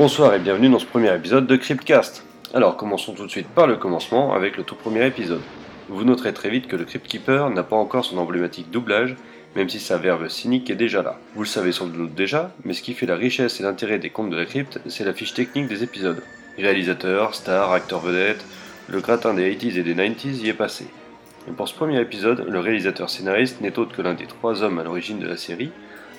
Bonsoir et bienvenue dans ce premier épisode de Cryptcast. Alors commençons tout de suite par le commencement avec le tout premier épisode. Vous noterez très vite que le Crypt Keeper n'a pas encore son emblématique doublage, même si sa verve cynique est déjà là. Vous le savez sans doute déjà, mais ce qui fait la richesse et l'intérêt des contes de la crypte, c'est la fiche technique des épisodes. Réalisateur, star, acteur vedette, le gratin des 80s et des 90s y est passé. Et pour ce premier épisode, le réalisateur scénariste n'est autre que l'un des trois hommes à l'origine de la série,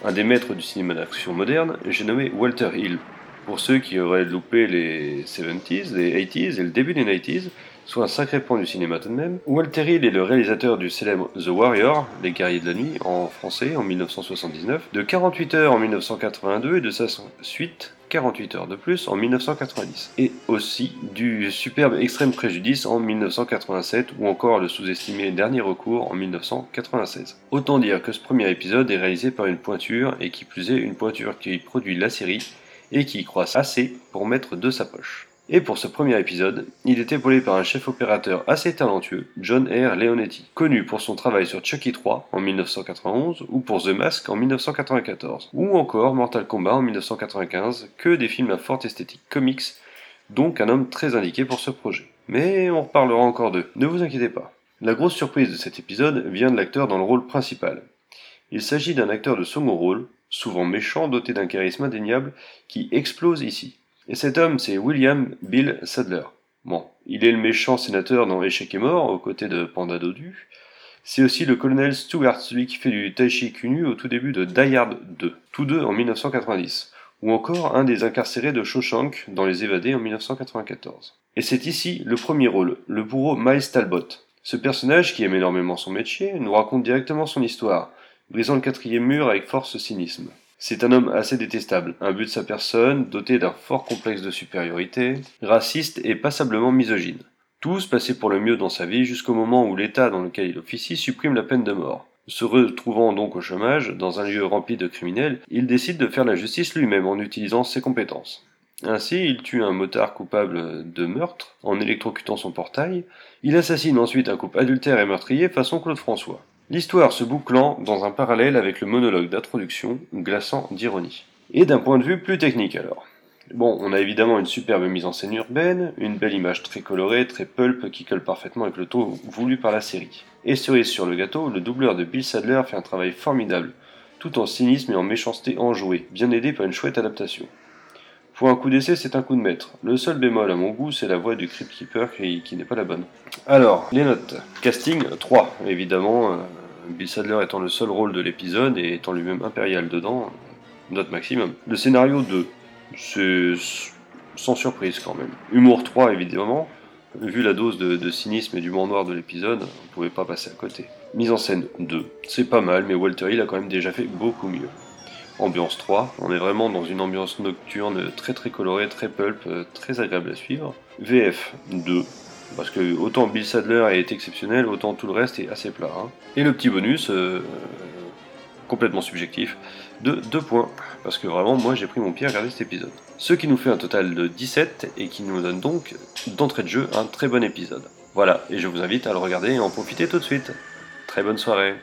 un des maîtres du cinéma d'action moderne, j'ai nommé Walter Hill. Pour ceux qui auraient loupé les 70s, les 80s et le début des 90s, soit un sacré point du cinéma tout de même. Walter Hill est le réalisateur du célèbre The Warrior, Les Guerriers de la Nuit, en français en 1979, de 48 heures en 1982 et de sa suite 48 heures de plus en 1990, et aussi du superbe Extrême Préjudice en 1987 ou encore le sous-estimé Dernier Recours en 1996. Autant dire que ce premier épisode est réalisé par une pointure, et qui plus est une pointure qui produit la série, et qui y croise assez pour mettre de sa poche. Et pour ce premier épisode, il est épaulé par un chef opérateur assez talentueux, John R. Leonetti, connu pour son travail sur Chucky 3 en 1991 ou pour The Mask en 1994, ou encore Mortal Kombat en 1995, que des films à forte esthétique comics, donc un homme très indiqué pour ce projet. Mais on reparlera encore d'eux, ne vous inquiétez pas. La grosse surprise de cet épisode vient de l'acteur dans le rôle principal. Il s'agit d'un acteur de second rôle, souvent méchant, doté d'un charisme indéniable, qui explose ici. Et cet homme, c'est William Bill Sadler. Bon, il est le méchant sénateur dans Échec et mort, aux côtés de Panda Dodu. C'est aussi le colonel Stewart, celui qui fait du Taichi Kunu au tout début de Die Hard 2, tous deux en 1990. Ou encore un des incarcérés de Shawshank dans Les Évadés en 1994. Et c'est ici le premier rôle, le bourreau Miles Talbot. Ce personnage, qui aime énormément son métier, nous raconte directement son histoire, brisant le quatrième mur avec force cynisme. C'est un homme assez détestable, un but de sa personne, doté d'un fort complexe de supériorité, raciste et passablement misogyne. Tout se pour le mieux dans sa vie jusqu'au moment où l'État dans lequel il officie supprime la peine de mort. Se retrouvant donc au chômage, dans un lieu rempli de criminels, il décide de faire la justice lui-même en utilisant ses compétences. Ainsi, il tue un motard coupable de meurtre en électrocutant son portail. Il assassine ensuite un couple adultère et meurtrier façon Claude François. L'histoire se bouclant dans un parallèle avec le monologue d'introduction, glaçant d'ironie. Et d'un point de vue plus technique alors. Bon, on a évidemment une superbe mise en scène urbaine, une belle image très colorée, très pulp qui colle parfaitement avec le ton voulu par la série. Et cerise sur le gâteau, le doubleur de Bill Sadler fait un travail formidable, tout en cynisme et en méchanceté enjouée, bien aidé par une chouette adaptation. Pour un coup d'essai, c'est un coup de maître. Le seul bémol à mon goût, c'est la voix du Crypt Keeper qui, qui n'est pas la bonne. Alors, les notes. Casting 3, évidemment. Euh, Bill Sadler étant le seul rôle de l'épisode et étant lui-même impérial dedans, note maximum. Le scénario 2, c'est sans surprise quand même. Humour 3 évidemment, vu la dose de, cynisme et d'humour noir de l'épisode, on pouvait pas passer à côté. Mise en scène 2, c'est pas mal, mais Walter Hill a quand même déjà fait beaucoup mieux. Ambiance 3, on est vraiment dans une ambiance nocturne très très colorée, très pulp, très agréable à suivre. VF 2, parce que autant Bill Sadler est exceptionnel, autant tout le reste est assez plat. Hein. Et le petit bonus, euh, complètement subjectif, de 2 points. Parce que vraiment, moi j'ai pris mon pied à regarder cet épisode. Ce qui nous fait un total de 17 et qui nous donne donc, d'entrée de jeu, un très bon épisode. Voilà, et je vous invite à le regarder et en profiter tout de suite. Très bonne soirée.